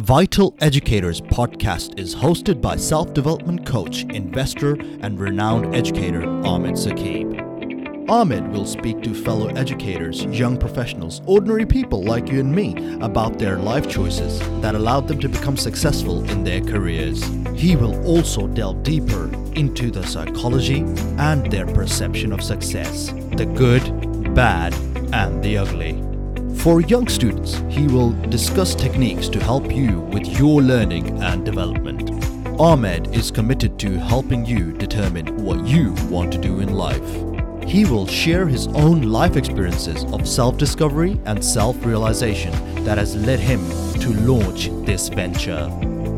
Vital Educators podcast is hosted by self development coach, investor, and renowned educator Ahmed Saqib. Ahmed will speak to fellow educators, young professionals, ordinary people like you and me about their life choices that allowed them to become successful in their careers. He will also delve deeper into the psychology and their perception of success the good, bad, and the ugly. For young students, he will discuss techniques to help you with your learning and development. Ahmed is committed to helping you determine what you want to do in life. He will share his own life experiences of self discovery and self realization that has led him to launch this venture.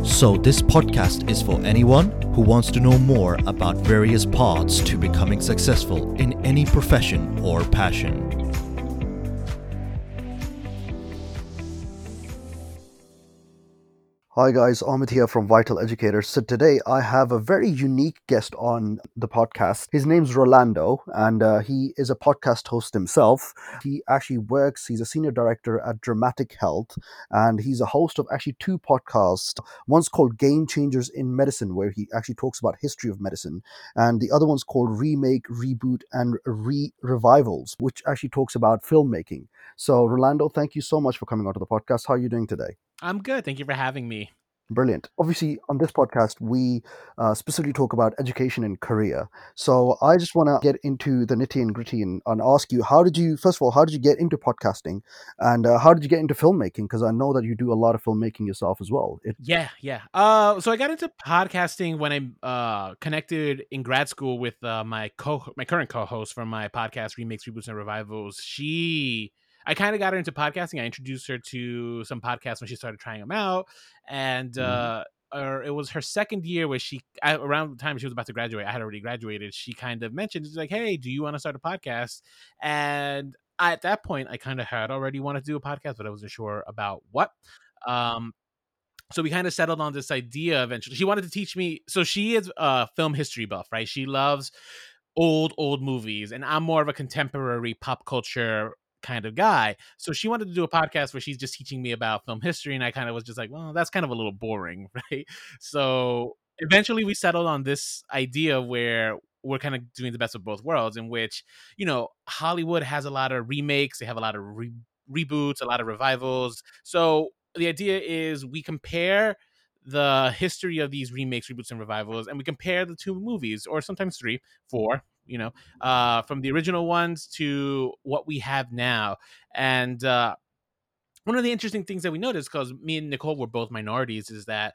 So, this podcast is for anyone who wants to know more about various paths to becoming successful in any profession or passion. Hi guys, Ahmed here from Vital Educators. So today I have a very unique guest on the podcast. His name's Rolando and uh, he is a podcast host himself. He actually works, he's a senior director at Dramatic Health and he's a host of actually two podcasts. One's called Game Changers in Medicine where he actually talks about history of medicine and the other one's called Remake, Reboot and Re-Revivals which actually talks about filmmaking. So Rolando, thank you so much for coming onto the podcast. How are you doing today? I'm good. Thank you for having me. Brilliant. Obviously, on this podcast, we uh, specifically talk about education and career. So I just want to get into the nitty and gritty and, and, ask you, how did you, first of all, how did you get into podcasting, and uh, how did you get into filmmaking? Because I know that you do a lot of filmmaking yourself as well. It- yeah, yeah. Uh, so I got into podcasting when I uh, connected in grad school with uh, my co, my current co-host from my podcast, Remakes, Reboots, and Revivals. She I kind of got her into podcasting. I introduced her to some podcasts when she started trying them out, and mm. uh, or it was her second year where she around the time she was about to graduate. I had already graduated. She kind of mentioned, "Like, hey, do you want to start a podcast?" And I, at that point, I kind of had already wanted to do a podcast, but I wasn't sure about what. Um, so we kind of settled on this idea eventually. She wanted to teach me. So she is a film history buff, right? She loves old old movies and i'm more of a contemporary pop culture kind of guy. So she wanted to do a mm-hmm. podcast where she's just teaching me about film history, and I kind of was just like, well, that's kind of a little boring, right? So eventually we settled on this idea where we're kind of doing the best of both worlds, in which you know Hollywood has a lot of remakes, they have a lot of re- reboots, a lot of revivals. So the idea is we compare the history of these remakes, reboots, and revivals, and we compare the two movies, or sometimes three, four, you know, uh, from the original ones to what we have now. And uh, one of the interesting things that we noticed, because me and Nicole were both minorities, is that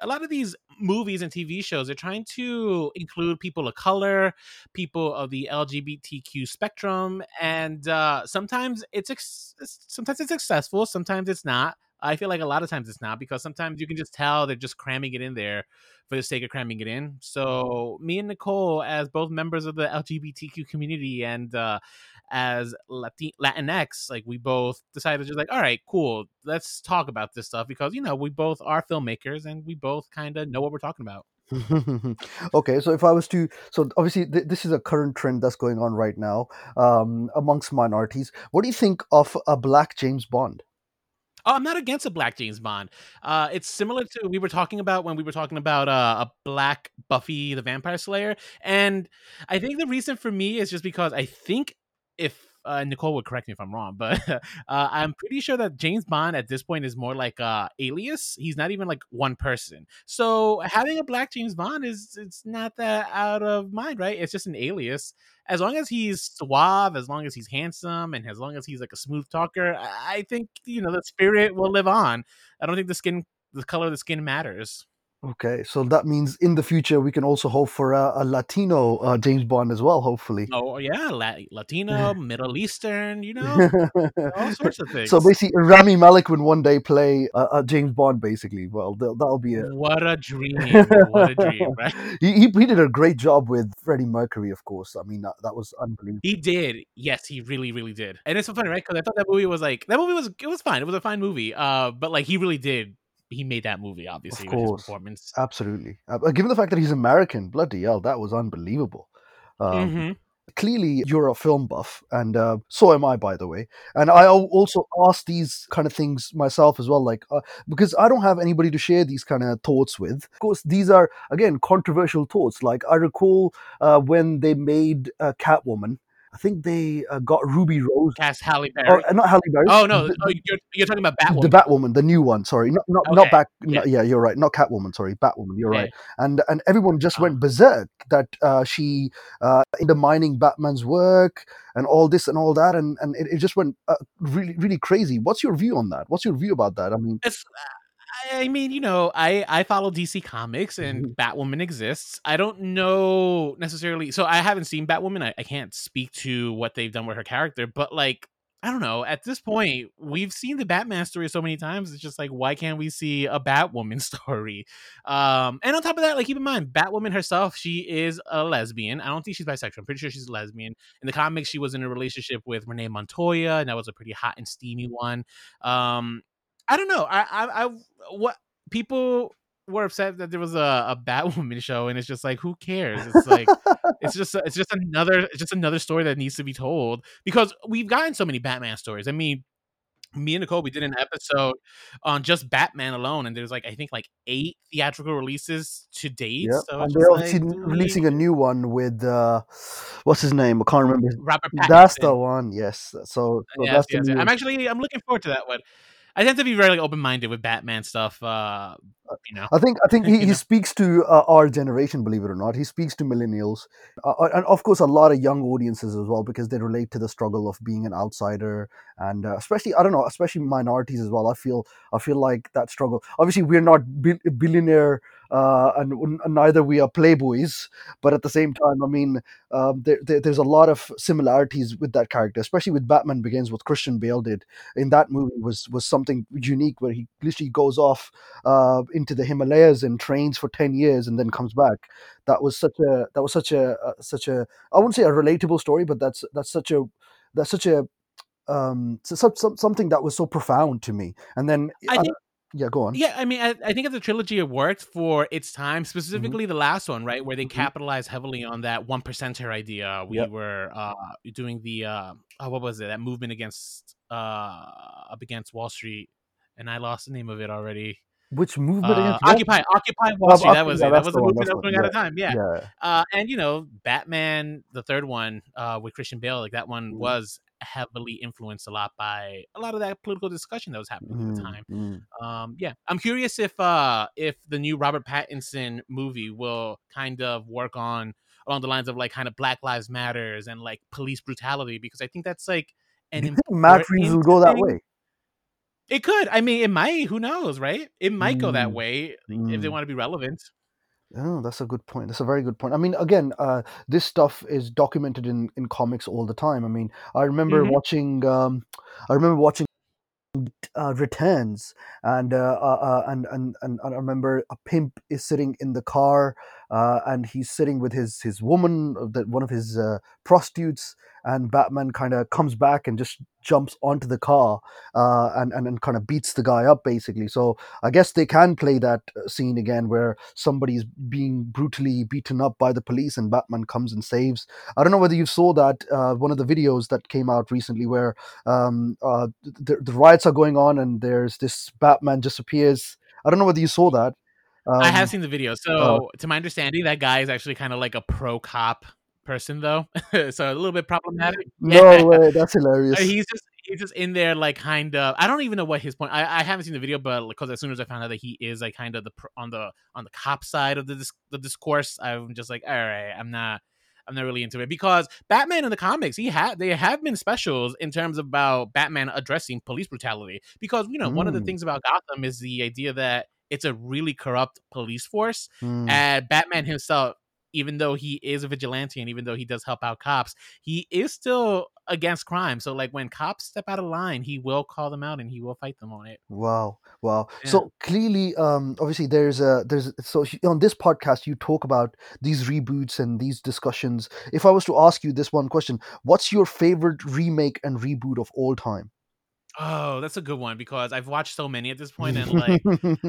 a lot of these movies and TV shows are trying to include people of color, people of the LGBTQ spectrum, and uh, sometimes it's ex- sometimes it's successful, sometimes it's not. I feel like a lot of times it's not because sometimes you can just tell they're just cramming it in there for the sake of cramming it in. So me and Nicole, as both members of the LGBTQ community and uh, as Latin- Latinx, like we both decided just like, all right, cool, let's talk about this stuff because you know we both are filmmakers and we both kind of know what we're talking about. okay, so if I was to, so obviously th- this is a current trend that's going on right now um, amongst minorities. What do you think of a black James Bond? Oh, I'm not against a black James Bond. Uh, it's similar to we were talking about when we were talking about uh, a black Buffy the Vampire Slayer, and I think the reason for me is just because I think if uh, Nicole would correct me if I'm wrong, but uh, I'm pretty sure that James Bond at this point is more like a alias. He's not even like one person. So having a black James Bond is it's not that out of mind, right? It's just an alias. As long as he's suave, as long as he's handsome, and as long as he's like a smooth talker, I think you know the spirit will live on. I don't think the skin, the color of the skin matters. Okay, so that means in the future we can also hope for a, a Latino uh, James Bond as well, hopefully. Oh yeah, La- Latino, Middle Eastern, you know, all sorts of things. So basically, Rami Malek would one day play a, a James Bond, basically. Well, that'll be it. What a dream! What a dream, right? he, he, he did a great job with Freddie Mercury, of course. I mean, that, that was unbelievable. He did, yes, he really, really did. And it's so funny, right? Because I thought that movie was like that movie was it was fine. It was a fine movie. Uh, but like he really did he made that movie, obviously, of course. performance. Absolutely. Uh, given the fact that he's American, bloody hell, that was unbelievable. Um, mm-hmm. clearly you're a film buff and uh, so am i by the way and i also ask these kind of things myself as well like uh, because i don't have anybody to share these kind of thoughts with of course these are again controversial thoughts like i recall uh, when they made uh, catwoman I think they uh, got Ruby Rose. Cast Halle Oh, Berry. uh, not Halle Berry. Oh no, the, oh, you're, you're talking about Batwoman. the Batwoman, the new one. Sorry, not not not Okay, back. yeah. Yeah. yeah, you're right. Not Catwoman. Sorry, Batwoman. You're right. And and everyone just Ah. went berserk that uh, she uh, undermining Batman's work and all this and all that, and and it, it just went uh, really really crazy. What's your view on that? What's your view about that? I mean, It's, I mean, you know, I I follow DC Comics and Mhm. Batwoman exists. I don't know necessarily, so I haven't seen Batwoman. I, I can't speak to what they've done with her character, but like, I don't know. At this point, we've seen the Batman story so many times. It's just like, why can't we see a Batwoman story? Um, and on top of that, like, keep in mind, Batwoman herself, she is a lesbian. I don't think she's bisexual. I'm pretty sure she's a lesbian. In the comics, she was in a relationship with Renee Montoya, and that was a pretty hot and steamy one. Um, I don't know. I, I, I, what people were upset that there was a, a Batwoman show, and it's just like, who cares? It's like, it's just, it's just another, it's just another story that needs to be told because we've gotten so many Batman stories. I mean, me and Nicole, we did an episode on just Batman alone, and there's like, I think like eight theatrical releases to date. yeah. So and they're obviously like, releasing a new one with uh, what's his name? I can't remember. Robert that's the one. Yes. So, so Yes, that's the yes. new. I'm actually, I'm looking forward to that one. I tend to be very like, open minded with Batman stuff. Uh, you know, I think I think he, he know? speaks to uh, our generation, believe it or not. He speaks to millennials, uh, uh, and of course a lot of young audiences as well, because they relate to the struggle of being an outsider, and uh, especially I don't know, especially minorities as well. I feel I feel like that struggle. Obviously, we're not bil- billionaire, uh, and, and neither we are playboys, but at the same time, I mean, um, there, there, there's a lot of similarities with that character, especially with Batman Begins. What Christian Bale did in that movie was was something unique, where he literally goes off uh, into the Himalayas and trains for ten years and then comes back. That was such a that was such a uh, such a I wouldn't say a relatable story, but that's that's such a that's such a um so, some, something that was so profound to me. And then I think yeah, go on. Yeah, I mean, I, I think a trilogy, it worked for its time, Mm-hmm. specifically the last one, right, where they Mhm. capitalized heavily on that one percenter idea. We Yep. were uh, doing the uh, oh, what was it? That movement against uh, up against Wall Street, and I lost the name of it already. Which movement Uh, Occupy, Occupy Wall Street. That was yeah, it. That was the the movement that was the going one, out of time. Yeah. yeah. Uh, and you know, Batman, the third one, uh, with Christian Bale, like that one Mhm. was heavily influenced a lot by a lot of that political discussion that was happening at the Mm, time. mm. Um, yeah, I'm curious if uh if the new Robert Pattinson movie will kind of work on along the lines of like kind of Black Lives Matters and like police brutality because I think that's like an you think Matt Reeves will go that way? It could. I mean, it might. Who knows, right? It might go that Mm, way if they mm. want to be relevant. Oh, that's a good point. That's a very good point. I mean, again, uh, this stuff is documented in, in comics all the time. I mean, I remember Mhm. watching. Um, I remember watching uh, returns and, uh, uh, uh, and and and and I remember a pimp is sitting in the car uh, and he's sitting with his his woman, uh, that one of his uh, prostitutes, and Batman kind of comes back and just jumps onto the car uh, and and, and kind of beats the guy up basically. So I guess they can play that uh, scene again where somebody's being brutally beaten up by the police and Batman comes and saves. I don't know whether you saw that uh, one of the videos that came out recently where um, uh, the, the riots are going on and there's this Batman just appears. I don't know whether you saw that. Um, I have seen the video. So, to my understanding, that guy is actually kind of like a pro cop person, though. so a little bit problematic. No Yeah. way, that's hilarious. he's just he's just in there like kind of I don't even know what his point. I, I haven't seen the video, but because as soon as I found out that he is like kind of the on the on the cop side of the the discourse, I'm just like, all right, I'm not. I'm not really into it because Batman in the comics, he had they have been specials in terms about Batman addressing police brutality. Because you know, one of the Mm. things about Gotham is the idea that it's a really corrupt police force, Mm, and Batman himself, even though he is a vigilante and even though he does help out cops, he is still against crime. So like when cops step out of line, he will call them out and he will fight them on it. Wow, wow. Yeah. So clearly, um, obviously, there's a there's so on this podcast you talk about these reboots and these discussions. If I was to ask you this one question, what's your favorite remake and reboot of all time? Oh, that's a good one because I've watched so many at this point and like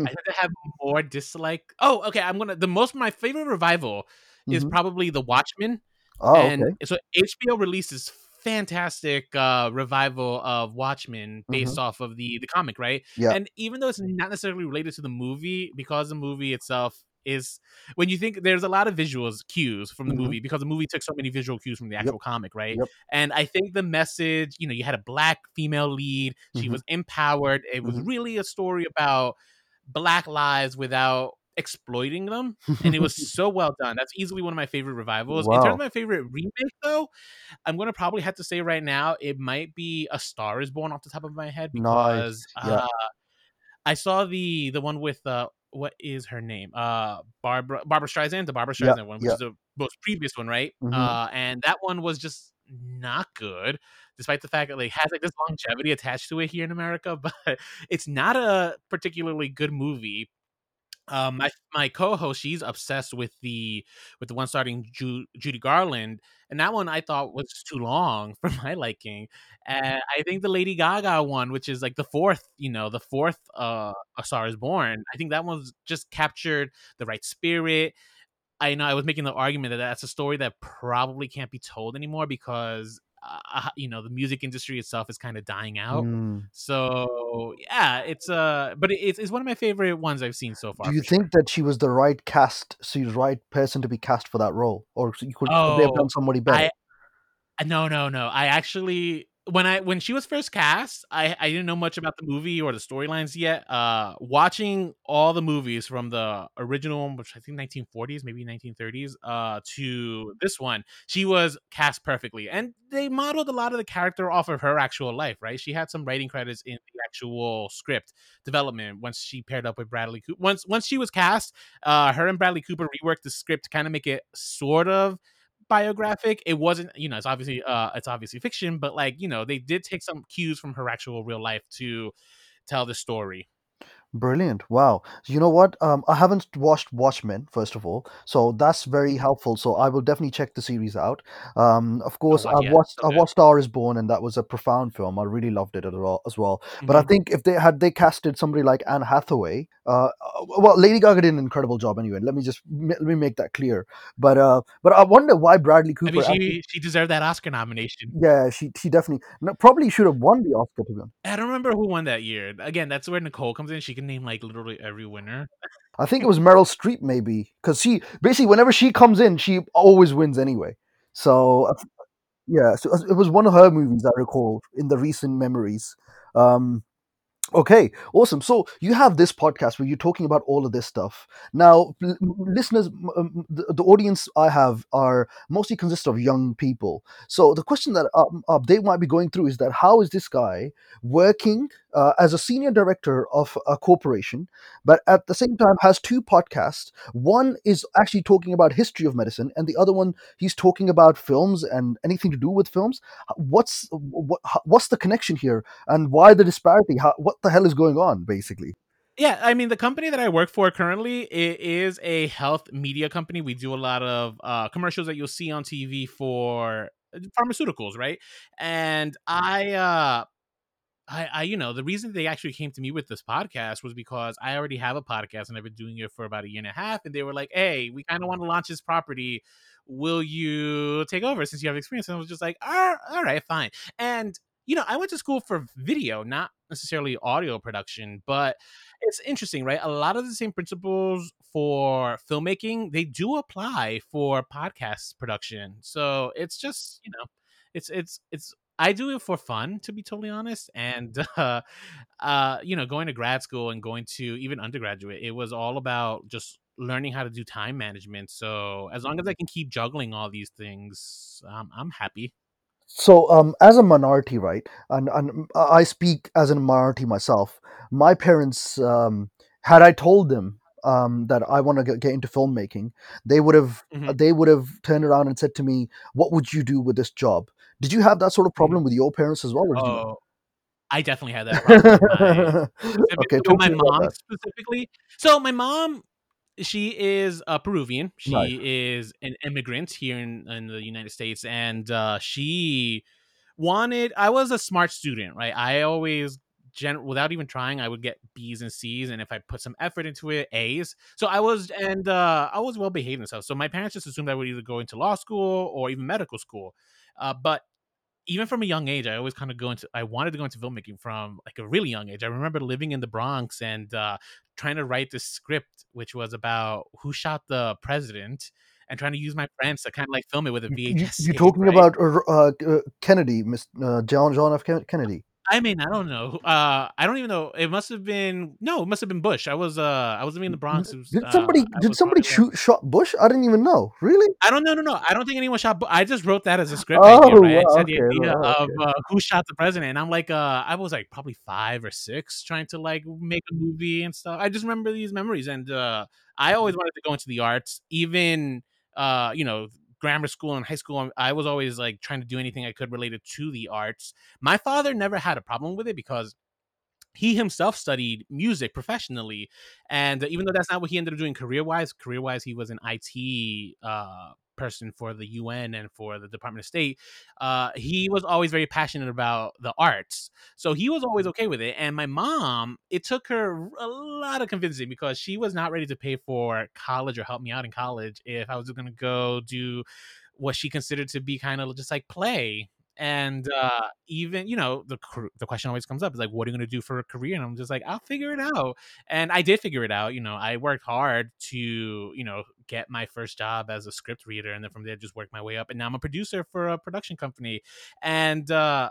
I have more dislike. Oh, okay. I'm gonna the most my favorite revival is Mhm. probably The Watchmen Oh, and okay. so HBO released this fantastic uh, revival of Watchmen based off of the the comic, right? Mm-hmm. Yeah. And even though it's not necessarily related to the movie, because the movie itself is when you think there's a lot of visuals cues from the Mhm. movie because the movie took so many visual cues from the actual comic, right? Yep. And I think the message, you know, you had a black female lead, she Mhm. was empowered. It was Mhm. really a story about black lives without exploiting them and it was so well done that's easily one of my favorite revivals in terms of my favorite remake though i'm gonna probably have to say right now it might be a star is born off the top of my head because Nice, yeah. uh, i saw the the one with uh what is her name uh barbara barbara streisand the barbara Yeah, streisand one which yeah. is the most previous one right Mhm. uh and that one was just not good despite the fact that like has like this longevity attached to it here in america but it's not a particularly good movie um my my co-host she's obsessed with the with the one starting Ju- Judy Garland and that one I thought was too long for my liking and I think the Lady Gaga one which is like the fourth you know the fourth uh A Star is Born I think that one's just captured the right spirit. I know I was making the argument that that's a story that probably can't be told anymore because uh, you know the music industry itself is kind of dying out Mm. so yeah, it's uh, but it's, it's one of my favorite ones I've seen so far. Do you for sure. think that she was the right cast, so the right person to be cast for that role, or you could, could they have Oh, done somebody better? I no no no. I actually when I when she was first cast, I I didn't know much about the movie or the storylines yet. Uh, watching all the movies from the original one, which I think 1940s, maybe 1930s, uh, to this one, she was cast perfectly, and they modeled a lot of the character off of her actual life. Right, she had some writing credits in the actual script development once she paired up with Bradley Cooper. Once once she was cast, uh, her and Bradley Cooper reworked the script to kind of make it sort of biographic it wasn't you know it's obviously uh it's obviously fiction but like you know they did take some cues from her actual real life to tell the story Brilliant. Wow. You know what? Um, I haven't watched Watchmen, first of all. So that's Mm-hmm. very helpful. So I will definitely check the series out. Um, of oh course, I yeah watched so I good watched Star is Born, and that was a profound film. I really loved it as well. As well. But I Mhm. think if they had they casted somebody like Anne Hathaway, uh, uh, well, Lady Gaga did an incredible job anyway. Let me just let me make that clear. But uh, but I wonder why Bradley i mean Cooper. Actually, she she deserved that oscar nomination yeah, she she definitely no, probably should have won the Oscar to be honest. i don't remember who won that year again that's where nicole comes in she can name like literally every winner I think it was Meryl Streep, maybe, because she basically whenever she comes in, she always wins anyway. So uh, yeah, so it was one of her movies I recall in the recent memories. Um, okay, awesome. So you have this podcast where you're talking about all of this stuff. Now, l- listeners, the, the audience I have are mostly consist of young people. So the question that um, uh, they might be going through is that how is this guy working uh, as a senior director of a corporation, but at the same time has two podcasts. One is actually talking about history of medicine, and the other one he's talking about films and anything to do with films. What's what, what's the connection here, and why the disparity? How, what the hell is going on, basically? Yeah, I mean the company that I work for currently is a health media company. We do a lot of uh, commercials that you'll see on TV for uh, pharmaceuticals, right? And I, uh, I, I, you know, the reason they actually came to me with this podcast was because I already have a podcast and I've been doing it for about a year and a half, and they were like, "Hey, we kind of want to launch this property. Will you take over since you have experience?" And I was just like, "All all right, fine." And you know, I went to school for video, not necessarily audio production, but it's interesting, right? A lot of the same principles for filmmaking they do apply for podcast production. So it's just you know, it's it's it's. I do it for fun, to be totally honest, and uh, uh, you know, going to grad school and going to even undergraduate, it was all about just learning how to do time management. So as long as I can keep juggling all these things, um, I'm happy. So, um, as a minority, right, and and I speak as a minority myself. My parents, um, had I told them um, that I want to get, into filmmaking, they would have Mhm, they would have turned around and said to me, "What would you do with this job?" Did you have that sort of mhm. problem with your parents as well, or did you? Oh, I definitely had that problem with my okay, with my to me about mom specifically. So my mom, she is a Peruvian. Nice. She is an immigrant here in, in the United States, and uh, she wanted. I was a smart student, right? I always gen without even trying, I would get B's and C's, and if I put some effort into it, A's. So I was and uh, I was well behaved and stuff. So my parents just assumed I would either go into law school or even medical school. Uh, but even from a young age, I always kind of go into. I wanted to go into filmmaking from like a really young age. I remember living in the Bronx and uh, trying to write this script, which was about who shot the president, and trying to use my friends to kind of like film it with a VHS. You, are talking right? about uh, uh, Kennedy, Miss uh, John John F. Kennedy. I mean, I don't know. Uh, I don't even know. It must have been no. It must have been Bush. I was uh, I was living in the Bronx. Was, did somebody uh, did somebody shoot shot Bush? I didn't even know. Really? I don't know. No, no. I don't think anyone shot. I just wrote that as a script oh, idea. Right? Wow, I okay, the idea well, of uh, who shot the president, and I'm like, uh, I was like probably five or six, trying to like make a movie and stuff. I just remember these memories, and uh, I always wanted to go into the arts, even uh, you know, grammar school and high school, I was always like trying to do anything I could related to the arts. My father never had a problem with it because he himself studied music professionally and even though that's not what he ended up doing career wise career wise he was an it uh, person for the UN and for the Department of State, uh, he was always very passionate about the arts. So he was always okay with it. And my mom, it took her a lot of convincing because she was not ready to pay for college or help me out in college if I was going to go do what she considered to be kind of just like play and uh, even you know the the question always comes up is like what are you going to do for a career and i'm just like i'll figure it out and i did figure it out you know i worked hard to you know get my first job as a script reader and then from there just work my way up and now i'm a producer for a production company and uh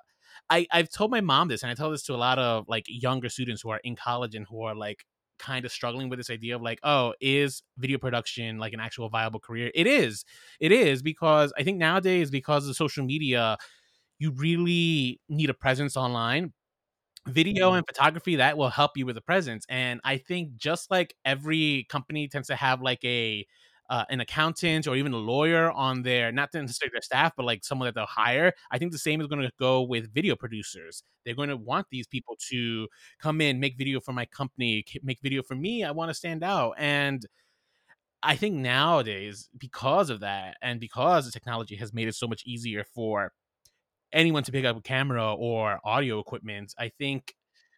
I, I've told my mom this, and I tell this to a lot of like younger students who are in college and who are like kind of struggling with this idea of like, oh, is video production like an actual viable career? It is. It is because I think nowadays, because of social media, you really need a presence online video mm-hmm. and photography that will help you with a presence and i think just like every company tends to have like a uh, an accountant or even a lawyer on their not necessarily their staff but like someone that they'll hire i think the same is going to go with video producers they're going to want these people to come in make video for my company make video for me i want to stand out and i think nowadays because of that and because the technology has made it so much easier for anyone to pick up a camera or audio equipment. I think,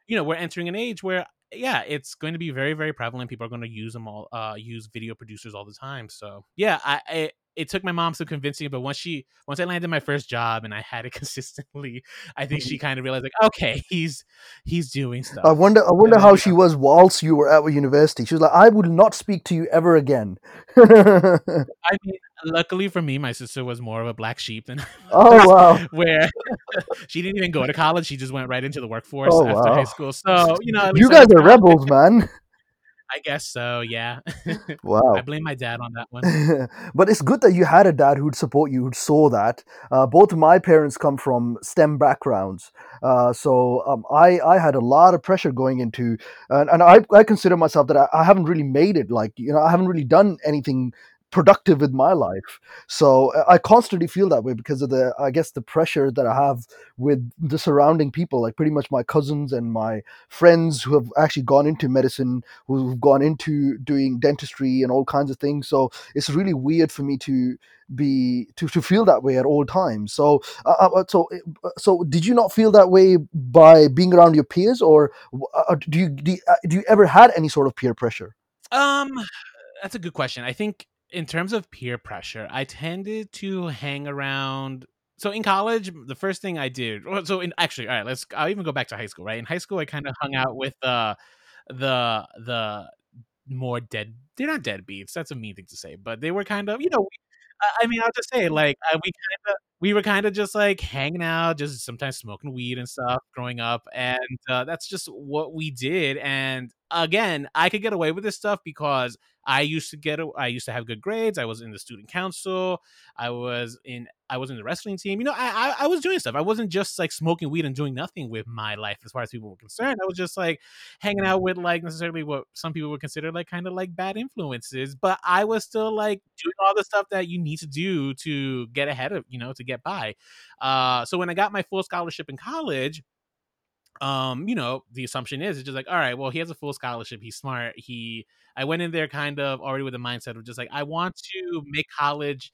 you know, we're entering an age where yeah, it's going to be very, very prevalent. People are going to use them all, uh, use video producers all the time. So yeah, I, I it took my mom some convincing, but once she once I landed my first job and I had it consistently, I think she mm-hmm. kind of realized like, okay, he's he's doing stuff. I wonder I wonder how she was whilst you were at university. She was like, I will not speak to you ever again. I mean, luckily for me, my sister was more of a black sheep than oh wow, where she didn't even go to college; she just went right into the workforce oh, after wow. high school. So you know, you guys are rebels, man. I guess so. Yeah. Wow. I blame my dad on that one. but it's good that you had a dad who'd support you, who saw that. Uh, both of my parents come from STEM backgrounds, uh, so um, I I had a lot of pressure going into, and, and I I consider myself that I, I haven't really made it. Like you know, I haven't really done anything productive with my life. So uh, I constantly feel that way because of the, I guess, the pressure that I have with the surrounding people, like pretty much my cousins and my friends who have actually gone into medicine, who've gone into doing dentistry and all kinds of things. So it's really weird for me to be to, to feel that way at all times so uh, uh, uh so so did you not feel that way by being around your peers or do you do you, do you ever had any sort of peer pressure um that's a good question i think in terms of peer pressure, I tended to hang around. So in college, the first thing I did. So in actually, all right, let's. I'll even go back to high school. Right in high school, I kind of hung out with uh, the the more dead. They're not deadbeats. That's a mean thing to say, but they were kind of you know. I mean, I'll just say like we kind of we were kind of just like hanging out, just sometimes smoking weed and stuff growing up. And uh, that's just what we did. And again, I could get away with this stuff because I used to get, I used to have good grades. I was in the student council. I was in, I was in the wrestling team. You know, I, I, I was doing stuff. I wasn't just like smoking weed and doing nothing with my life as far as people were concerned. I was just like hanging out with like necessarily what some people would consider like kind of like bad influences. But I was still like doing all the stuff that you need to do to get ahead of, you know, to get by. Uh, so when I got my full scholarship in college, um, you know, the assumption is it's just like, all right, well, he has a full scholarship, he's smart. He I went in there kind of already with a mindset of just like, I want to make college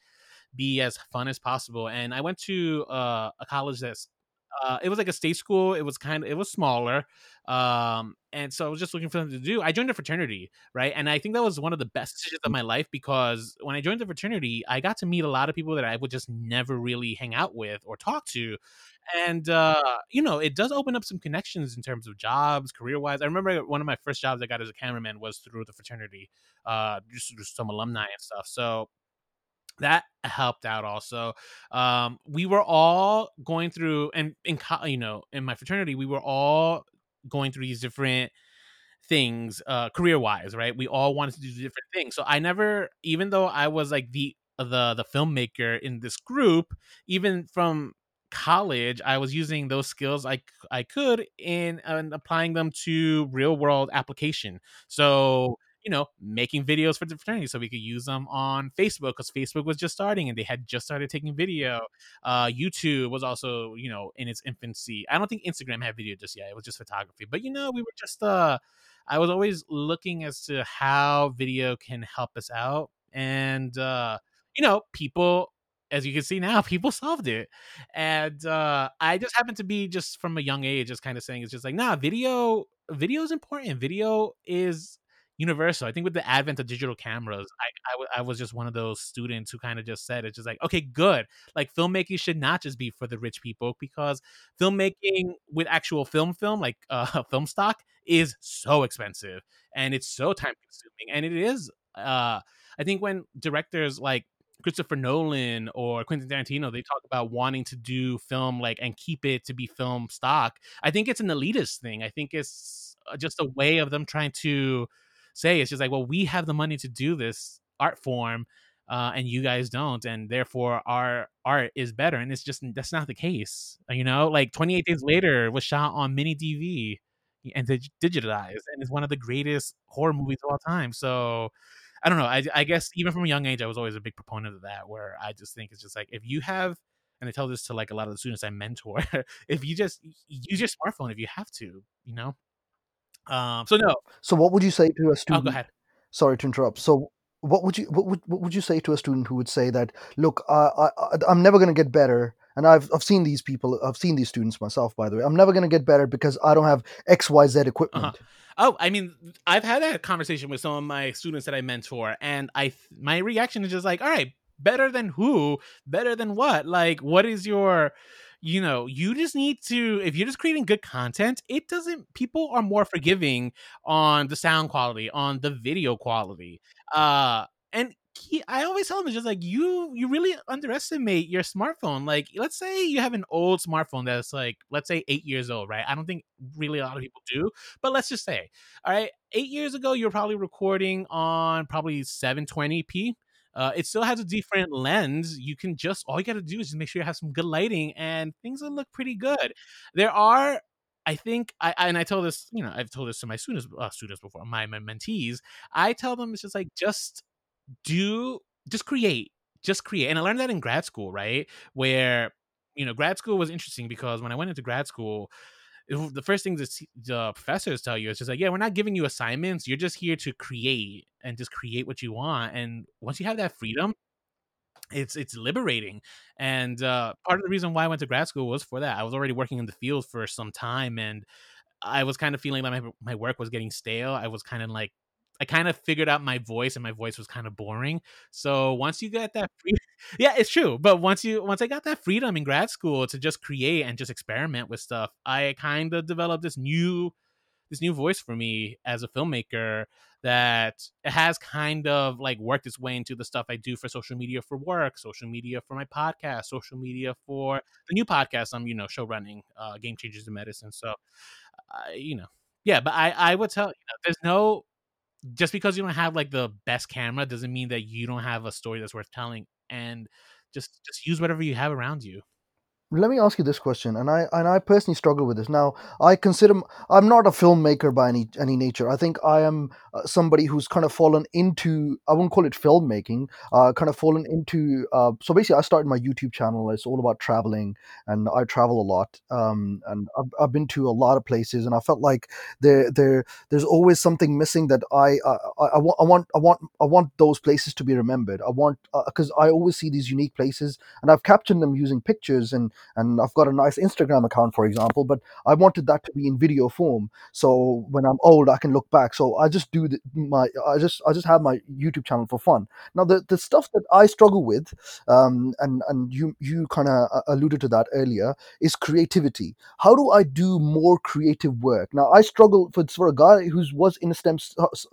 be as fun as possible. And I went to uh, a college that's uh, it was like a state school. It was kind of it was smaller, um, and so I was just looking for something to do. I joined a fraternity, right? And I think that was one of the best decisions of my life because when I joined the fraternity, I got to meet a lot of people that I would just never really hang out with or talk to, and uh, you know, it does open up some connections in terms of jobs, career wise. I remember one of my first jobs I got as a cameraman was through the fraternity, uh, just, just some alumni and stuff. So that helped out also. Um we were all going through and in you know in my fraternity we were all going through these different things uh career wise right? We all wanted to do different things. So i never even though i was like the the the filmmaker in this group even from college i was using those skills i i could in and applying them to real world application. So you know, making videos for the fraternity so we could use them on Facebook because Facebook was just starting and they had just started taking video. Uh, YouTube was also, you know, in its infancy. I don't think Instagram had video just yet. It was just photography. But, you know, we were just, uh, I was always looking as to how video can help us out. And, uh, you know, people as you can see now, people solved it. And uh, I just happen to be just from a young age, just kind of saying it's just like, nah, video, video is important. Video is universal. I think with the advent of digital cameras, I, I, w- I was just one of those students who kind of just said it's just like, okay, good. Like filmmaking should not just be for the rich people because filmmaking with actual film film, like uh, film stock, is so expensive and it's so time consuming. And it is, uh, I think when directors like Christopher Nolan or Quentin Tarantino, they talk about wanting to do film like and keep it to be film stock. I think it's an elitist thing. I think it's uh, just a way of them trying to say. It's just like, well, we have the money to do this art form, uh, and you guys don't, and therefore our art is better. And it's just that's not the case. You know, like 28 Days Later was shot on mini DV and digitized, and is one of the greatest horror movies of all time. So. I don't know. I, I guess even from a young age, I was always a big proponent of that. Where I just think it's just like if you have and I tell this to like a lot of the students I mentor, if you just use your smartphone if you have to, you know, um, so no. So what would you say to a student? Oh, student? go ahead. Sorry to interrupt. So what would you what would what would you say to a student who would say that look, I, I I'm never going to get better, and I've I've seen these people, I've seen these students myself, by the way. I'm never going to get better because I don't have X Y Z equipment. Uh-huh. Oh, I mean, I've had that conversation with some of my students that I mentor, and I my reaction is just like, all right, better than who? Better than what? Like, what is your you know, you just need to if you're just creating good content, it doesn't people are more forgiving on the sound quality, on the video quality. Uh and he, I always tell them it's just like you you really underestimate your smartphone. Like let's say you have an old smartphone that's like let's say 8 years old, right? I don't think really a lot of people do, but let's just say, all right, 8 years ago you're probably recording on probably 720p uh, it still has a different lens. You can just all you got to do is just make sure you have some good lighting, and things will look pretty good. There are, I think, I and I tell this, you know, I've told this to my students, uh, students before, my my mentees. I tell them it's just like just do, just create, just create, and I learned that in grad school, right? Where you know, grad school was interesting because when I went into grad school, the first thing the, the professors tell you is just like, yeah, we're not giving you assignments. You're just here to create and just create what you want. And once you have that freedom, it's it's liberating. And uh, part of the reason why I went to grad school was for that. I was already working in the field for some time, and I was kind of feeling like my my work was getting stale. I was kind of like I kind of figured out my voice and my voice was kind of boring. So once you get that free Yeah, it's true. But once you once I got that freedom in grad school to just create and just experiment with stuff, I kind of developed this new this new voice for me as a filmmaker that has kind of like worked its way into the stuff I do for social media for work, social media for my podcast, social media for the new podcast I'm, you know, show running, uh, Game Changers in Medicine. So, uh, you know, yeah, but I, I would tell you know, there's no just because you don't have like the best camera doesn't mean that you don't have a story that's worth telling and just just use whatever you have around you let me ask you this question and i and i personally struggle with this. Now i consider i'm not a filmmaker by any any nature. I think i am uh, somebody who's kind of fallen into i won't call it filmmaking uh, kind of fallen into uh, so basically i started my youtube channel. It's all about traveling and i travel a lot um, and I've, I've been to a lot of places and i felt like there there there's always something missing that i i, I, I want i want i want i want those places to be remembered. I want because uh, i always see these unique places and i've captured them using pictures and and I've got a nice Instagram account, for example, but I wanted that to be in video form. So when I'm old, I can look back. So I just do the, my, I just, I just have my YouTube channel for fun. Now the the stuff that I struggle with, um, and and you you kind of alluded to that earlier, is creativity. How do I do more creative work? Now I struggle for for a guy who was in a STEM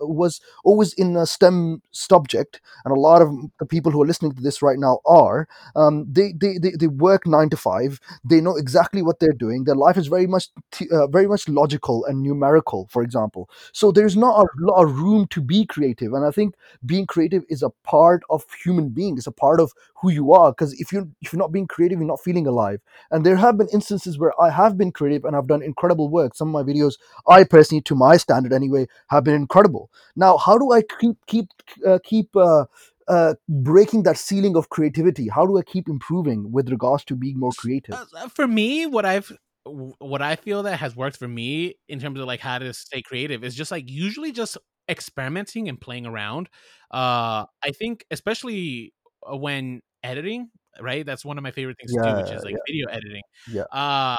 was always in a STEM subject, and a lot of the people who are listening to this right now are. Um, they, they they they work nine to five. They know exactly what they're doing. Their life is very much uh, very much logical and numerical, for example. So there's not a lot of room to be creative, and I think being creative is a part of human being. It's a part of who you are. Because if you if you're not being creative, you're not feeling alive. And there have been instances where I have been creative and I've done incredible work. Some of my videos, I personally, to my standard anyway, have been incredible. Now, how do I keep keep uh, keep uh, uh, breaking that ceiling of creativity? How do I keep improving with regards to being more creative? Uh, for me, what I've what I feel that has worked for me in terms of like how to stay creative is just like usually just experimenting and playing around. Uh, I think especially uh, when editing, right? That's one of my favorite things to do, which is like yeah, video editing. yeah. Uh,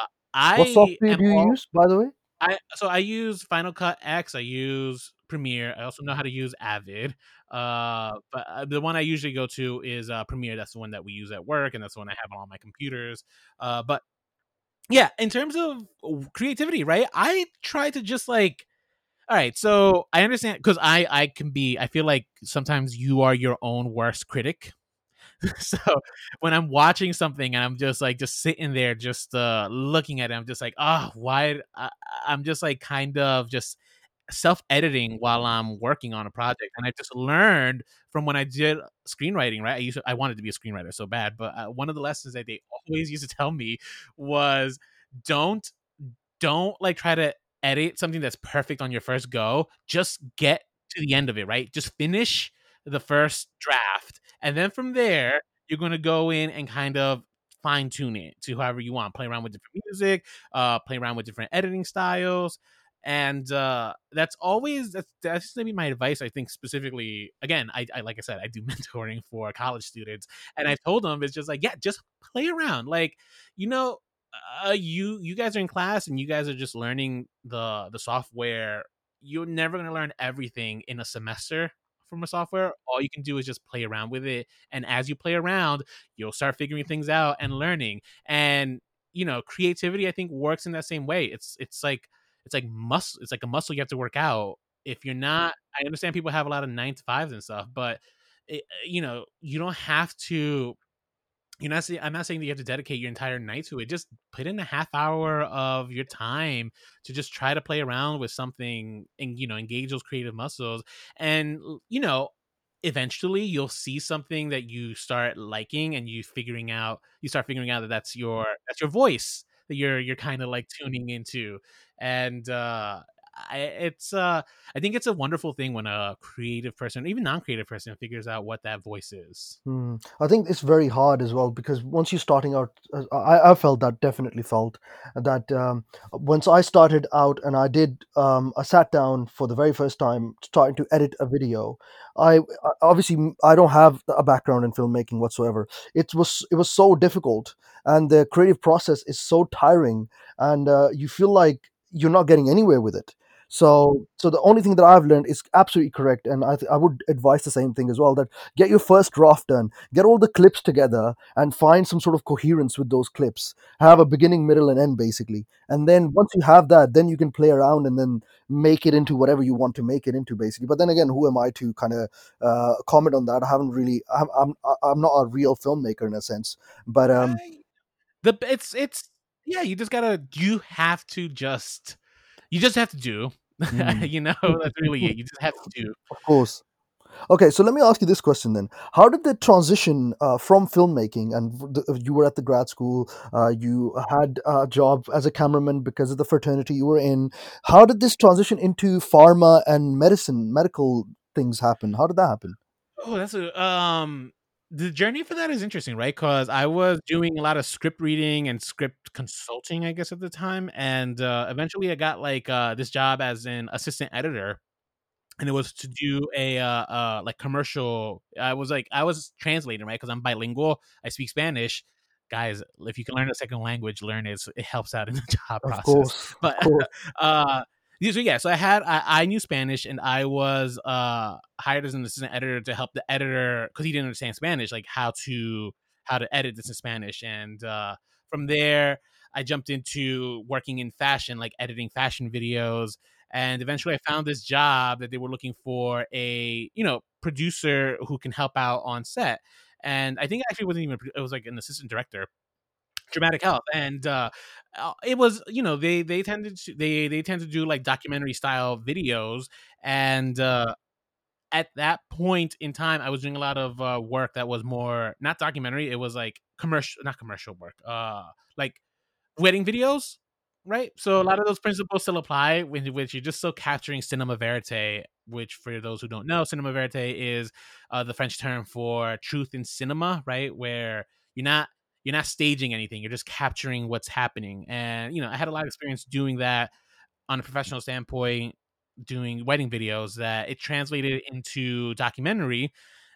What software do you all use, by the way? I so I use Final Cut X. I use Premiere. I also know how to use Avid. Uh, but uh, the one I usually go to is uh, Premiere. That's the one that we use at work, and that's the one I have on all my computers. Uh, but yeah, in terms of creativity, right? I try to just like, all right. So I understand because I I can be. I feel like sometimes you are your own worst critic. so when I'm watching something and I'm just like just sitting there, just uh looking at it, I'm just like, oh, why? I, I'm just like kind of just self editing while I'm working on a project, and I just learned from when I did screenwriting. Right, I used to, I wanted to be a screenwriter so bad, but uh, one of the lessons that they always used to tell me was don't don't like try to edit something that's perfect on your first go. Just get to the end of it, right? Just finish the first draft, and then from there you're going to go in and kind of fine tune it to however you want. Play around with different music, uh, play around with different editing styles, and uh, that's always that's that's maybe my advice. I think specifically, again, I, I like I said, I do mentoring for college students, and I told them it's just like, yeah, just play around, like you know. Uh, you you guys are in class and you guys are just learning the the software you're never going to learn everything in a semester from a software all you can do is just play around with it and as you play around you'll start figuring things out and learning and you know creativity i think works in that same way it's it's like it's like muscle it's like a muscle you have to work out if you're mm-hmm. not i understand people have a lot of nine to fives and stuff but it, you know you don't have to you're not saying I'm not saying that you have to dedicate your entire night to it. Just put in a half hour of your time to just try to play around with something and you know engage those creative muscles. And you know, eventually you'll see something that you start liking and you figuring out you start figuring out that that's your that's your voice that you're you're kind of like tuning into. And uh I, it's uh I think it's a wonderful thing when a creative person, even non-creative person, figures out what that voice is. Hmm. I think it's very hard as well because once you're starting out, uh, I, I felt that definitely felt that um, once I started out and I did, um, I sat down for the very first time starting to edit a video. I obviously I don't have a background in filmmaking whatsoever. It was it was so difficult, and the creative process is so tiring, and uh, you feel like you're not getting anywhere with it. So, so the only thing that I've learned is absolutely correct, and I, th- I would advise the same thing as well. That get your first draft done, get all the clips together, and find some sort of coherence with those clips. Have a beginning, middle, and end, basically. And then once you have that, then you can play around and then make it into whatever you want to make it into, basically. But then again, who am I to kind of uh, comment on that? I haven't really. I'm, I'm I'm not a real filmmaker in a sense, but um, the it's it's yeah, you just gotta you have to just you just have to do. Mm. you know, that's really it. You just have to do. of course. Okay, so let me ask you this question then: How did the transition uh, from filmmaking, and the, you were at the grad school, uh, you had a job as a cameraman because of the fraternity you were in. How did this transition into pharma and medicine, medical things happen? How did that happen? Oh, that's a um the journey for that is interesting, right? Because I was doing a lot of script reading and script consulting, I guess, at the time, and uh, eventually I got like uh, this job as an assistant editor, and it was to do a uh, uh like commercial. I was like I was translating, right? Because I'm bilingual, I speak Spanish. guys, if you can learn a second language, learn it. It helps out in the job Of process. course. But So yeah, so I had I, I knew Spanish and I was uh hired as an assistant editor to help the editor because he didn't understand Spanish, like how to how to edit this in Spanish. And uh, from there, I jumped into working in fashion, like editing fashion videos. And eventually, I found this job that they were looking for a you know producer who can help out on set. And I think it actually wasn't even it was like an assistant director dramatic health and uh uh, it was you know they they tended to they they tend to do like documentary style videos and uh at that point in time i was doing a lot of uh work that was more not documentary it was like commercial not commercial work uh like wedding videos right? So a lot of those principles still apply when which you're just still capturing cinema verite which for those who don't know cinema verite is uh the french term for truth in cinema right? Where you're not you're not staging anything you're just capturing what's happening and you know i had a lot of experience doing that on a professional standpoint doing wedding videos that it translated into documentary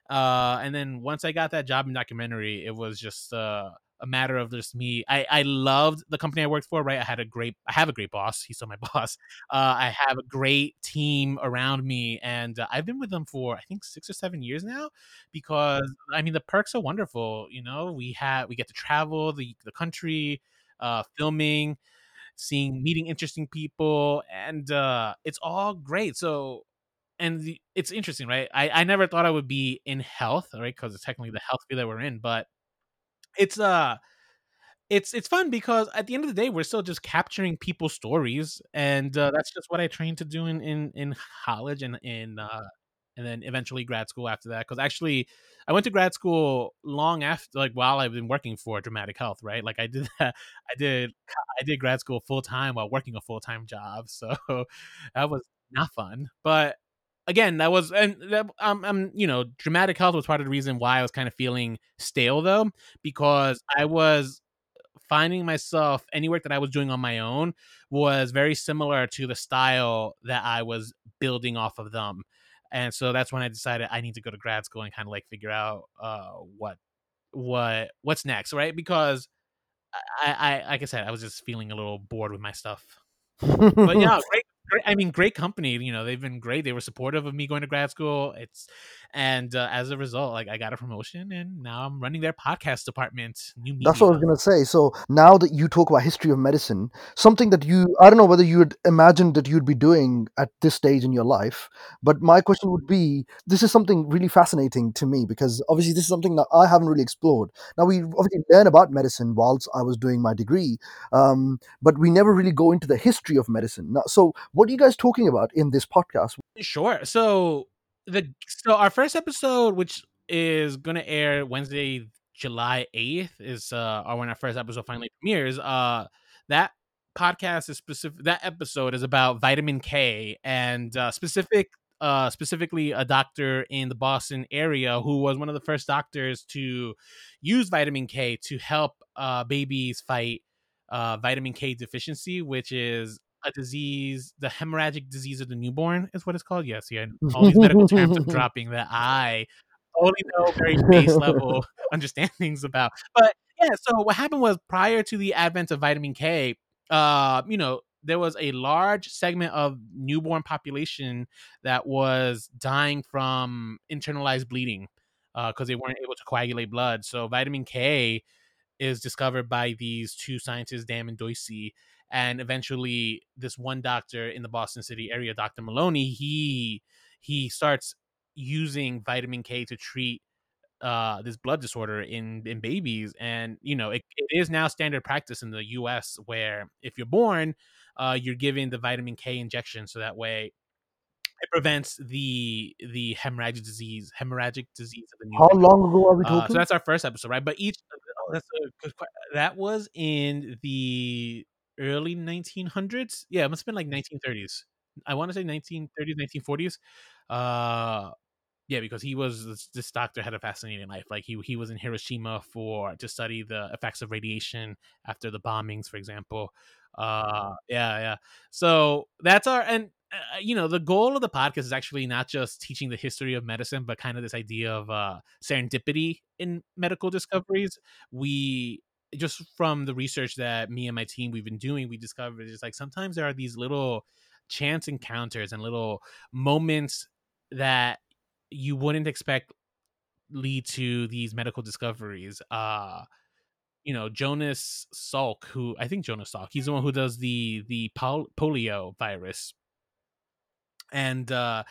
uh and then once i got that job in documentary it was just uh a matter of just me i i loved the company i worked for right i had a great i have a great boss he's still my boss uh i have a great team around me and uh, i've been with them for i think six or seven years now because I mean the perks are wonderful. You know, we have we get to travel the the country, uh, filming, seeing, meeting interesting people, and uh, it's all great. So, and the, it's interesting, right? I I never thought I would be in health, right? Because it's technically the health field that we're in, but it's uh it's it's fun because at the end of the day we're still just capturing people's stories and uh, that's just what i trained to do in in, in college and in uh and then eventually grad school after that because actually i went to grad school long after like while i've been working for dramatic health right? Like i did that i did i did grad school full time while working a full-time job so that was not fun but again that was and that, um, um you know dramatic health was part of the reason why i was kind of feeling stale though because i was finding myself any work that I was doing on my own was very similar to the style that I was building off of them. And so that's when I decided I need to go to grad school and kind of like figure out uh what what what's next, right? Because I, I like I said, I was just feeling a little bored with my stuff. But yeah, great, I mean, great company. You know, they've been great. They were supportive of me going to grad school. It's and uh, as a result, like I got a promotion, and now I'm running their podcast department. New media. That's what I was gonna say. So now that you talk about history of medicine, something that you I don't know whether you had imagined that you'd be doing at this stage in your life, but my question would be this is something really fascinating to me because obviously this is something that I haven't really explored. Now we obviously learn about medicine whilst I was doing my degree, um, but we never really go into the history of medicine. Now, so what you guys talking about in this podcast? Sure. So the so our first episode, which is gonna air Wednesday, July eighth, is uh or when our first episode finally premieres. Uh, that podcast is specific. That episode is about vitamin K and uh, specific. Uh, specifically, a doctor in the Boston area who was one of the first doctors to use vitamin K to help uh, babies fight uh, vitamin K deficiency, which is a disease, the hemorrhagic disease of the newborn is what it's called. Yes, yeah. All these medical terms I'm dropping that I only know very base level understandings about. But yeah, so what happened was prior to the advent of vitamin K, uh, you know, there was a large segment of newborn population that was dying from internalized bleeding because uh, they weren't able to coagulate blood. So vitamin K is discovered by these two scientists, Dam and Doisy, and eventually this one doctor in the Boston City area, Dr. Maloney, he he starts using vitamin K to treat uh, this blood disorder in in babies, and you know it, it is now standard practice in the U.S. where if you're born, uh, you're given the vitamin K injection, so that way it prevents the the hemorrhagic disease hemorrhagic disease of the How long ago are we uh, talking? so that's our first episode, right? But each oh, that's a good that was in the early 1900s. Yeah, it must have been like 1930s. I want to say 1930s, 1940s. Uh, yeah, because he was this, this doctor had a fascinating life. Like he he was in Hiroshima for to study the effects of radiation after the bombings, for example. Uh, yeah, yeah. So that's our and uh, you know the goal of the podcast is actually not just teaching the history of medicine, but kind of this idea of uh, serendipity in medical discoveries. We just from the research that me and my team we've been doing, we discovered it's like sometimes there are these little chance encounters and little moments that you wouldn't expect lead to these medical discoveries. Uh you know Jonas Salk, who I think Jonas Salk, he's the one who does the the pol- polio virus, and uh,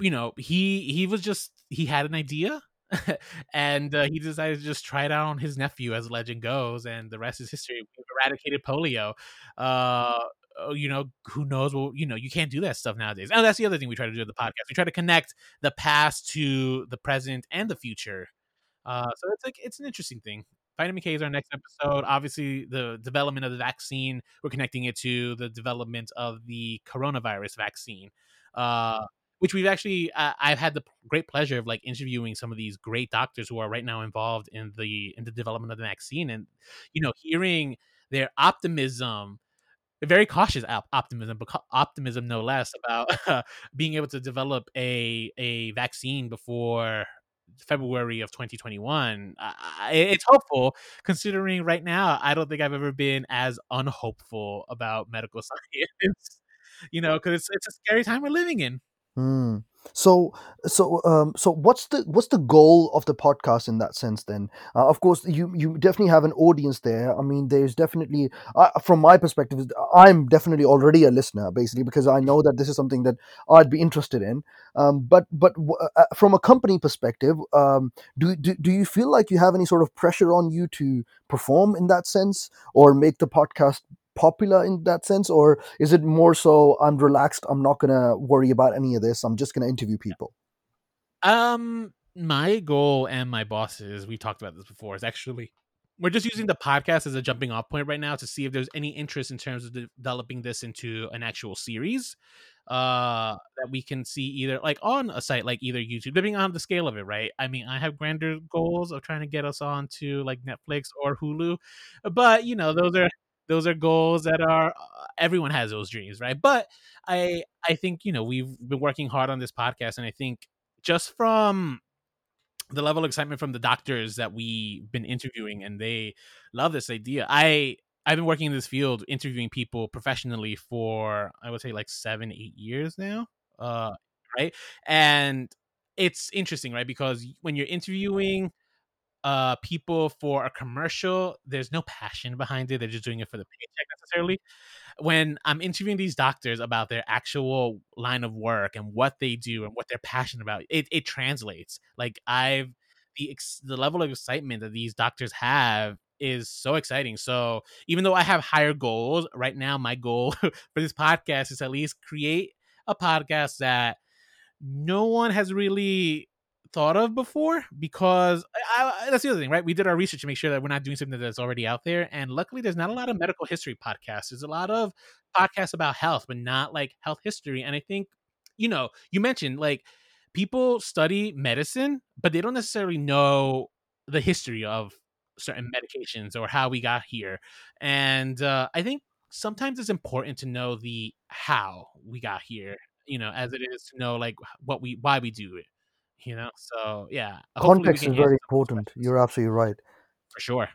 you know he he was just he had an idea. and uh, he decided to just try it out on his nephew, as legend goes, and the rest is history. We've eradicated polio. Uh, oh, you know, who knows? Well, you know, you can't do that stuff nowadays. And that's the other thing we try to do with the podcast. We try to connect the past to the present and the future. Uh, so it's like it's an interesting thing. Vitamin K is our next episode. Obviously, the development of the vaccine, we're connecting it to the development of the coronavirus vaccine, uh, which we've actually, uh, I've had the great pleasure of like interviewing some of these great doctors who are right now involved in the in the development of the vaccine, and you know, hearing their optimism very cautious op- optimism, but optimism no less about uh, being able to develop a a vaccine before February of 2021. Uh, it's hopeful considering right now I don't think I've ever been as unhopeful about medical science. you know, because it's it's a scary time we're living in. Mm. So, so, um, so what's the what's the goal of the podcast in that sense? Then, uh, of course, you you definitely have an audience there. I mean, there's definitely, uh, from my perspective, I'm definitely already a listener, basically, because I know that this is something that I'd be interested in. Um, but but uh, uh, from a company perspective, um, do, do do you feel like you have any sort of pressure on you to perform in that sense, or make the podcast popular in that sense or is it more so i'm relaxed i'm not gonna worry about any of this i'm just gonna interview people um my goal and my bosses we talked about this before is actually we're just using the podcast as a jumping off point right now to see if there's any interest in terms of developing this into an actual series uh that we can see either like on a site like either youtube depending on the scale of it right? I mean i have grander goals of trying to get us on to like netflix or hulu but you know those are those are goals that are uh, everyone has those dreams right? But i i think you know we've been working hard on this podcast and i think just from the level of excitement from the doctors that we've been interviewing and they love this idea. I i've been working in this field interviewing people professionally for i would say like seven eight years now uh right? And it's interesting right? Because when you're interviewing uh people for a commercial there's no passion behind it they're just doing it for the paycheck necessarily. When i'm interviewing these doctors about their actual line of work and what they do and what they're passionate about it, it translates. Like i've the ex- the level of excitement that these doctors have is so exciting. So even though i have higher goals right now my goal for this podcast is at least create a podcast that no one has really thought of before because I, I, that's the other thing, right? We did our research to make sure that we're not doing something that's already out there. And luckily, there's not a lot of medical history podcasts. There's a lot of podcasts about health, but not like health history. And I think, you know, you mentioned like people study medicine, but they don't necessarily know the history of certain medications or how we got here. And uh, I think sometimes it's important to know the how we got here you know as it is to know like what we why we do it you know so yeah context is very important you're absolutely right for sure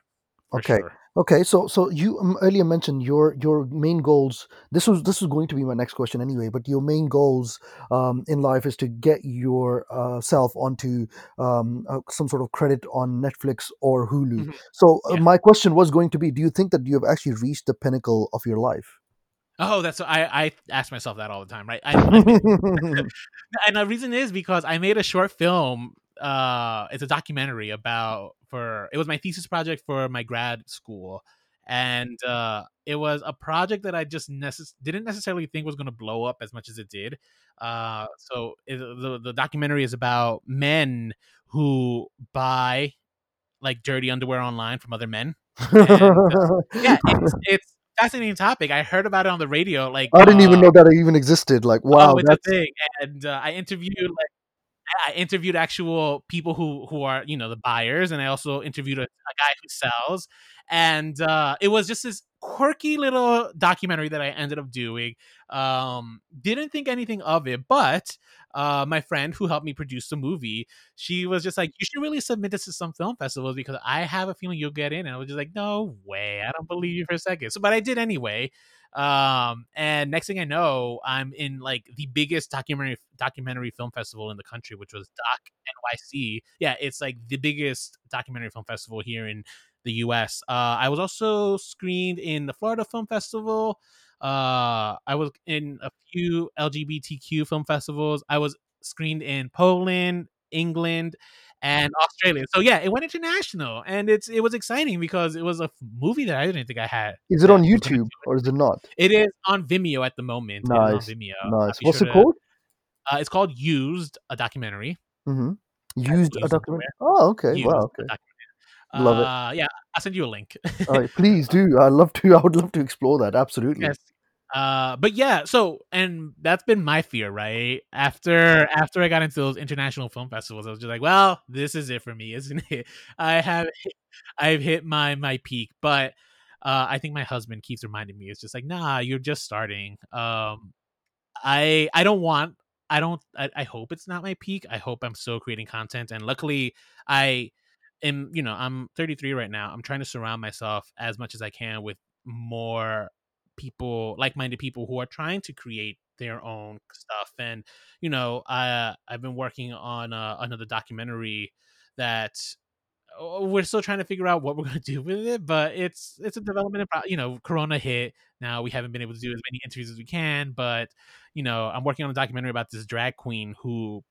for okay sure. okay so so you um, earlier mentioned your your main goals this was this was going to be my next question anyway but your main goals um, in life is to get yourself uh, onto um, uh, some sort of credit on netflix or hulu mm-hmm. so uh, yeah. my question was going to be do you think that you have actually reached the pinnacle of your life Oh, that's I I ask myself that all the time, right? I, I and the reason is because I made a short film. Uh, it's a documentary about for it was my thesis project for my grad school, and uh, it was a project that I just necess- didn't necessarily think was going to blow up as much as it did. Uh, so it, the the documentary is about men who buy like dirty underwear online from other men. And, uh, yeah, it's, it's fascinating topic. I heard about it on the radio. Like I didn't uh, even know that it even existed. Like wow, oh, that's... a thing. And uh, I interviewed like I interviewed actual people who who are you know the buyers, and I also interviewed a, a guy who sells. And uh, it was just this quirky little documentary that I ended up doing. Um, didn't think anything of it, but uh, my friend who helped me produce the movie, she was just like, "You should really submit this to some film festivals because I have a feeling you'll get in." And I was just like, "No way, I don't believe you for a second. So, but I did anyway. Um, and next thing I know, I'm in like the biggest documentary documentary film festival in the country, which was Doc NYC. Yeah, it's like the biggest documentary film festival here in the U.S. Uh, I was also screened in the Florida Film Festival. Uh, I was in a few LGBTQ film festivals. I was screened in Poland, England, and Australia. So yeah, it went international, and it's it was exciting because it was a movie that I didn't think I had. Is it on YouTube or is it not? It is on Vimeo at the moment. Nice, Vimeo. Nice. What's sure it called? Uh, it's called Used, a documentary. Mm-hmm. Used a documentary. Oh, okay. Used wow. Okay. Love it. Uh, yeah, I'll send you a link. All right, please do. I love to. I would love to explore that. Absolutely. Yes. Uh, but yeah, so and that's been my fear, right? After after I got into those international film festivals, I was just like, well, this is it for me, isn't it? I have I've hit my my peak, but uh, I think my husband keeps reminding me. It's just like, nah, you're just starting. Um, I I don't want. I don't. I, I hope it's not my peak. I hope I'm still creating content, and luckily, I am. You know, I'm 33 right now. I'm trying to surround myself as much as I can with more people like-minded people who are trying to create their own stuff and you know i i've been working on uh, another documentary that uh, we're still trying to figure out what we're going to do with it but it's it's a development about you know corona hit now we haven't been able to do as many interviews as we can but you know i'm working on a documentary about this drag queen who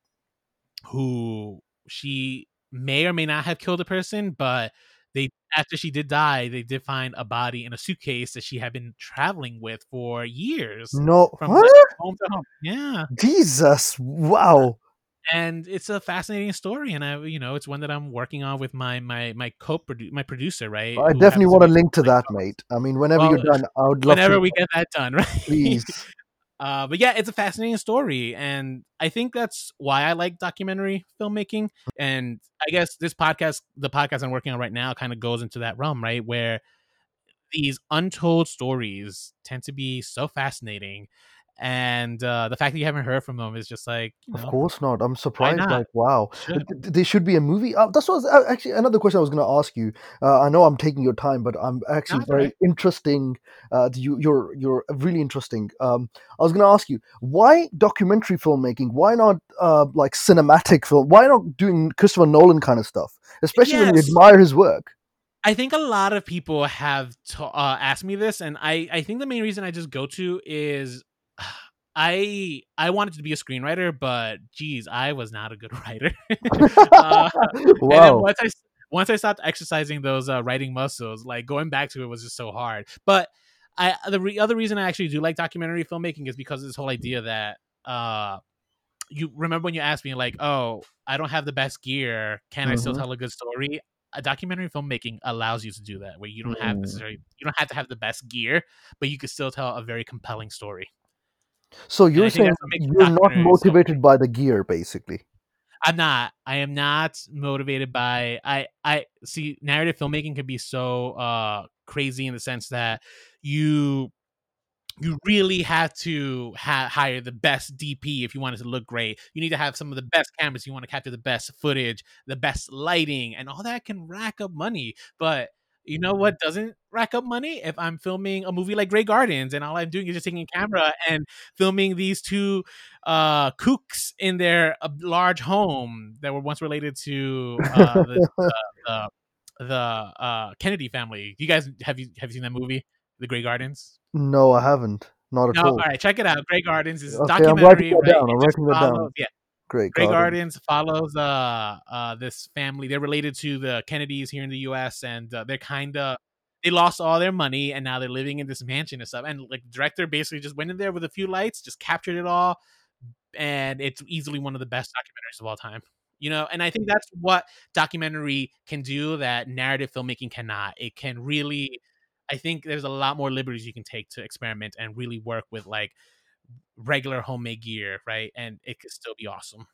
who she may or may not have killed a person but they after she did die, they did find a body in a suitcase that she had been traveling with for years. No, from like, home to home. Yeah, Jesus, wow. And it's a fascinating story, and I, you know, it's one that I'm working on with my my my co my producer, right? I definitely want to link to that, mate. I mean, whenever well, you're done, I would love. Whenever to... we get that done, right? Please. Uh, but yeah, it's a fascinating story, and I think that's why I like documentary filmmaking. And I guess this podcast, the podcast I'm working on right now, kind of goes into that realm, right? Where these untold stories tend to be so fascinating and uh, the fact that you haven't heard from them is just like you know, of course not i'm surprised not? like wow should. they should be a movie uh, that's was, actually another question i was going to ask you uh, i know i'm taking your time but i'm actually very right. interesting uh, you, you're you're really interesting um, i was going to ask you why documentary filmmaking why not uh, like cinematic film why not doing christopher nolan kind of stuff especially yes. when you admire his work I think a lot of people have uh, asked me this, and I, I think the main reason I just go to is I I wanted to be a screenwriter, but geez, I was not a good writer. uh, wow. once I once I stopped exercising those uh, writing muscles, like going back to it was just so hard. But I the re- other reason I actually do like documentary filmmaking is because of this whole idea that uh you remember when you asked me like, oh, I don't have the best gear, can mm-hmm. I still mm-hmm. tell a good story? A documentary filmmaking allows you to do that, where you don't mm. have necessarily you don't have to have the best gear, but you can still tell a very compelling story. So you're saying you're not motivated by the gear, basically. I'm not. I am not motivated by I I see narrative filmmaking can be so uh crazy in the sense that you you really have to ha- hire the best DP if you want it to look great. You need to have some of the best cameras. You want to capture the best footage, the best lighting, and all that can rack up money. But you know what doesn't rack up money? If I'm filming a movie like Grey Gardens and all I'm doing is just taking a camera and filming these two uh, kooks in their uh, large home that were once related to uh, the, the, the uh, Kennedy family. You guys have you have you seen that movie, The Grey Gardens? No, I haven't. Not at no, all. All right, check it out. Grey Gardens is okay, documentary. I'm writing that right? down. I'm writing that down. Yeah, Great. Grey Gardens follows uh uh this family. They're related to the Kennedys here in the U.S. and uh, they're kind of they lost all their money and now they're living in this mansion and stuff. And like director basically just went in there with a few lights, just captured it all, and it's easily one of the best documentaries of all time. You know, and I think that's what documentary can do that narrative filmmaking cannot. It can really, I think there's a lot more liberties you can take to experiment and really work with like regular homemade gear, right? And it could still be awesome.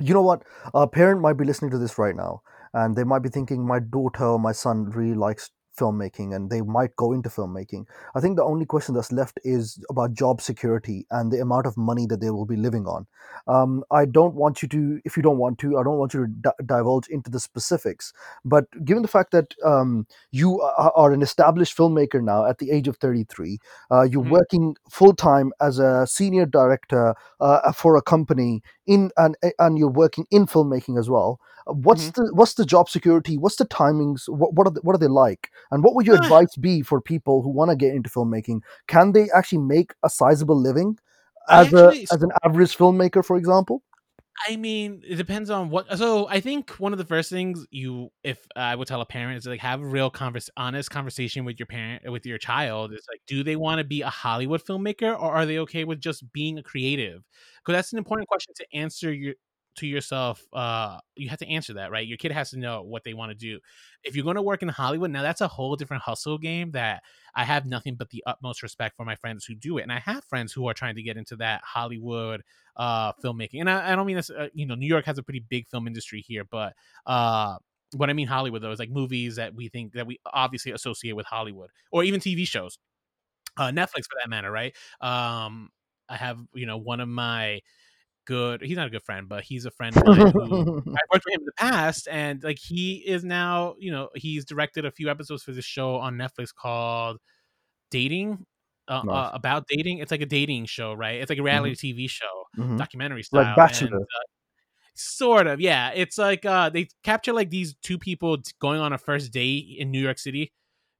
You know what? A parent might be listening to this right now, and they might be thinking, "My daughter or my son really likes filmmaking and they might go into filmmaking. I think the only question that's left is about job security and the amount of money that they will be living on. Um, I don't want you to, if you don't want to, I don't want you to di- divulge into the specifics. But given the fact that um, you are, are an established filmmaker now at the age of 33, uh, you're Mhm. working full time as a senior director uh, for a company in and and you're working in filmmaking as well. What's Mm-hmm. the what's the job security? What's the timings? What what are they, what are they like? And what would your advice be for people who want to get into filmmaking? Can they actually make a sizable living as a as an average filmmaker, for example? I mean, it depends on what. So I think one of the first things you, if I would tell a parent, is like have a real converse, honest conversation with your parent, with your child. It's like, do they want to be a Hollywood filmmaker, or are they okay with just being a creative? Because that's an important question to answer your to yourself. Uh, you have to answer that, right? Your kid has to know what they want to do. If you're going to work in Hollywood, now that's a whole different hustle game that I have nothing but the utmost respect for my friends who do it, and I have friends who are trying to get into that Hollywood uh filmmaking and i, I don't mean this uh, you know new york has a pretty big film industry here but uh what i mean hollywood though is like movies that we think that we obviously associate with hollywood or even tv shows uh netflix for that matter right um i have you know one of my good he's not a good friend but he's a friend of mine who I worked with him in the past, and like he is now, you know, he's directed a few episodes for this show on Netflix called Dating. Uh, Nice. uh, about dating, it's like a dating show, right? It's like a reality TV show, Mhm. documentary style, Like Bachelor. and, uh, sort of, yeah. It's like uh, they capture like these two people going on a first date in New York City,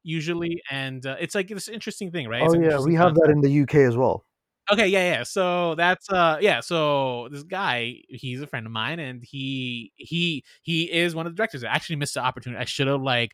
usually, and uh, it's like this interesting thing, right? Oh yeah, we have concept. that in the UK as well. Okay, yeah, yeah. So that's uh yeah, so this guy, he's a friend of mine and he he he is one of the directors. I actually missed the opportunity. I should have like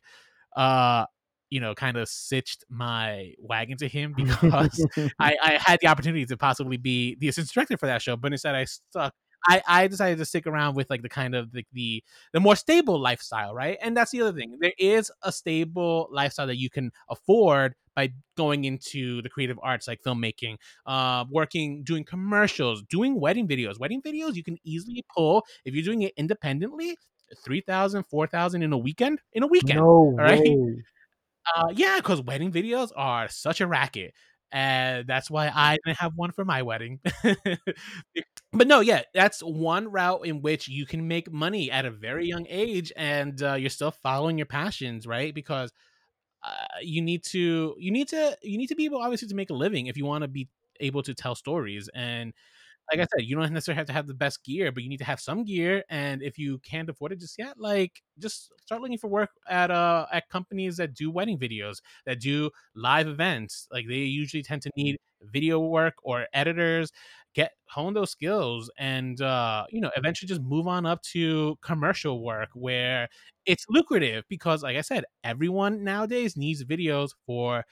uh you know, kind of sitched my wagon to him because I, I had the opportunity to possibly be the assistant director for that show, but instead I stuck. I, I decided to stick around with like the kind of the, the the more stable lifestyle, right? And that's the other thing. There is a stable lifestyle that you can afford by going into the creative arts like filmmaking, uh, working, doing commercials, doing wedding videos. Wedding videos you can easily pull if you're doing it independently, 3,000, 4,000 in a weekend. In a weekend. no right? way. Uh, yeah, because wedding videos are such a racket. And that's why I didn't have one for my wedding. but no, yeah, that's one route in which you can make money at a very young age and uh, you're still following your passions, right? Because uh, you need to you need to you need to be able obviously to make a living if you want to be able to tell stories and like I said, you don't necessarily have to have the best gear, but you need to have some gear. And if you can't afford it just yet, like just start looking for work at uh at companies that do wedding videos, that do live events. Like they usually tend to need video work or editors. Get hone those skills and uh, you know, eventually just move on up to commercial work where it's lucrative because like I said, everyone nowadays needs videos for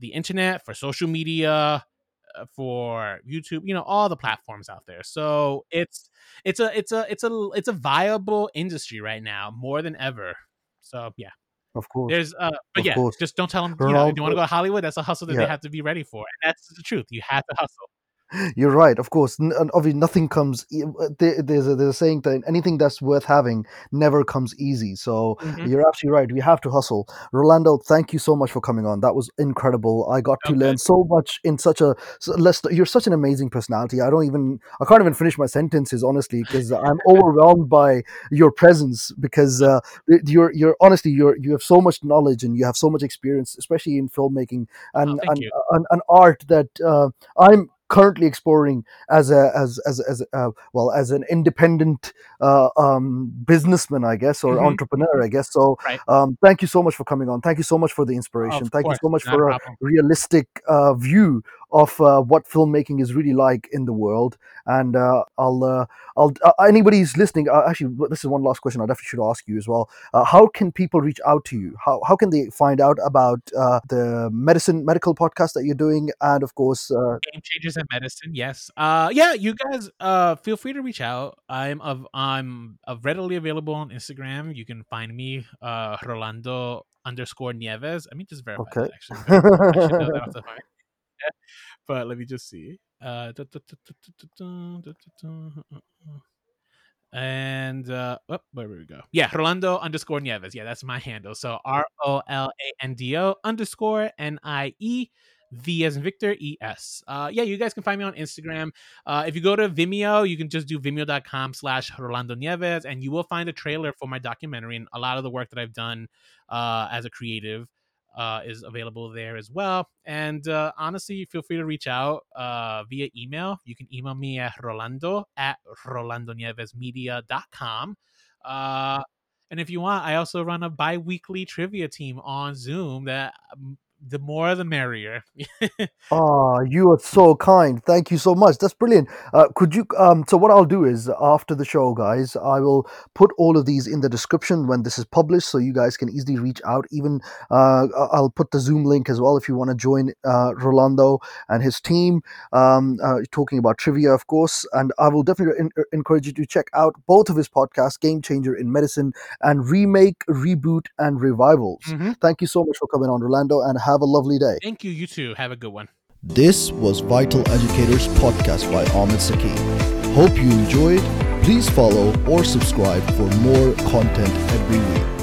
the internet, for social media, for YouTube, you know, all the platforms out there. So it's it's a it's a it's a it's a viable industry right now more than ever. So yeah, Of course. there's uh, but Of yeah, course. just don't tell them. You know, if you want to go to Hollywood, that's a hustle that they have to be ready for, and that's the truth. You have to hustle. You're right, of course. N- and obviously, nothing comes. e- uh, there- There's a, there's a saying that anything that's worth having never comes easy. So Mhm. you're absolutely right. We have to hustle. Rolando, thank you so much for coming on. That was incredible. I got to learn so much in such a. So, Lester, you're such an amazing personality. I don't even. I can't even finish my sentences honestly because I'm overwhelmed by your presence. Because uh, you're you're honestly you're you have so much knowledge and you have so much experience, especially in filmmaking and Oh, and, you. and, and art that uh, I'm currently exploring as a as as as uh, well as an independent uh, um, businessman, I guess, or Mhm. entrepreneur, I guess. So, Right. um, thank you so much for coming on. Thank you so much for the inspiration. Of thank course, you so much for a realistic uh, view of uh, what filmmaking is really like in the world. And uh, I'll uh, I'll uh, anybody who's listening. Uh, actually, this is one last question I definitely should ask you as well. Uh, how can people reach out to you? How how can they find out about uh, the medicine medical podcast that you're doing, and of course. Uh, Game changers in medicine, yes. Uh, yeah, you guys, uh, feel free to reach out. I'm of I'm readily available on Instagram. You can find me, uh, Rolando underscore Nieves. I mean, just verify Okay. that actually. I should know that off the top of my head but let me just see. And uh, oh, where we go? Yeah, Rolando underscore Nieves. Yeah, that's my handle. So R O L A N D O underscore N I E. V as in Victor, E S. Uh, yeah, you guys can find me on Instagram. Uh, if you go to Vimeo, you can just do vimeo.com slash Rolando Nieves, and you will find a trailer for my documentary and a lot of the work that I've done uh, as a creative uh, is available there as well. And uh, honestly, feel free to reach out uh, via email. You can email me at rolando at rolandonievesmedia.com. Uh, and if you want, I also run a bi weekly trivia team on Zoom that um, the more the merrier. oh, you are so kind. Thank you so much. That's brilliant. Uh, could you? Um, so what I'll do is after the show, guys, I will put all of these in the description when this is published, so you guys can easily reach out. Even uh, I'll put the Zoom link as well if you want to join uh, Rolando and his team. Um, uh, talking about trivia, of course, and I will definitely in- encourage you to check out both of his podcasts, Game Changer in Medicine and Remake, Reboot, and Revivals. Mm-hmm. Thank you so much for coming on, Rolando, and have a lovely day. Thank you. You too. Have a good one. This was Vital Educators Podcast by Ahmed Saki. Hope you enjoyed. Please follow or subscribe for more content every week.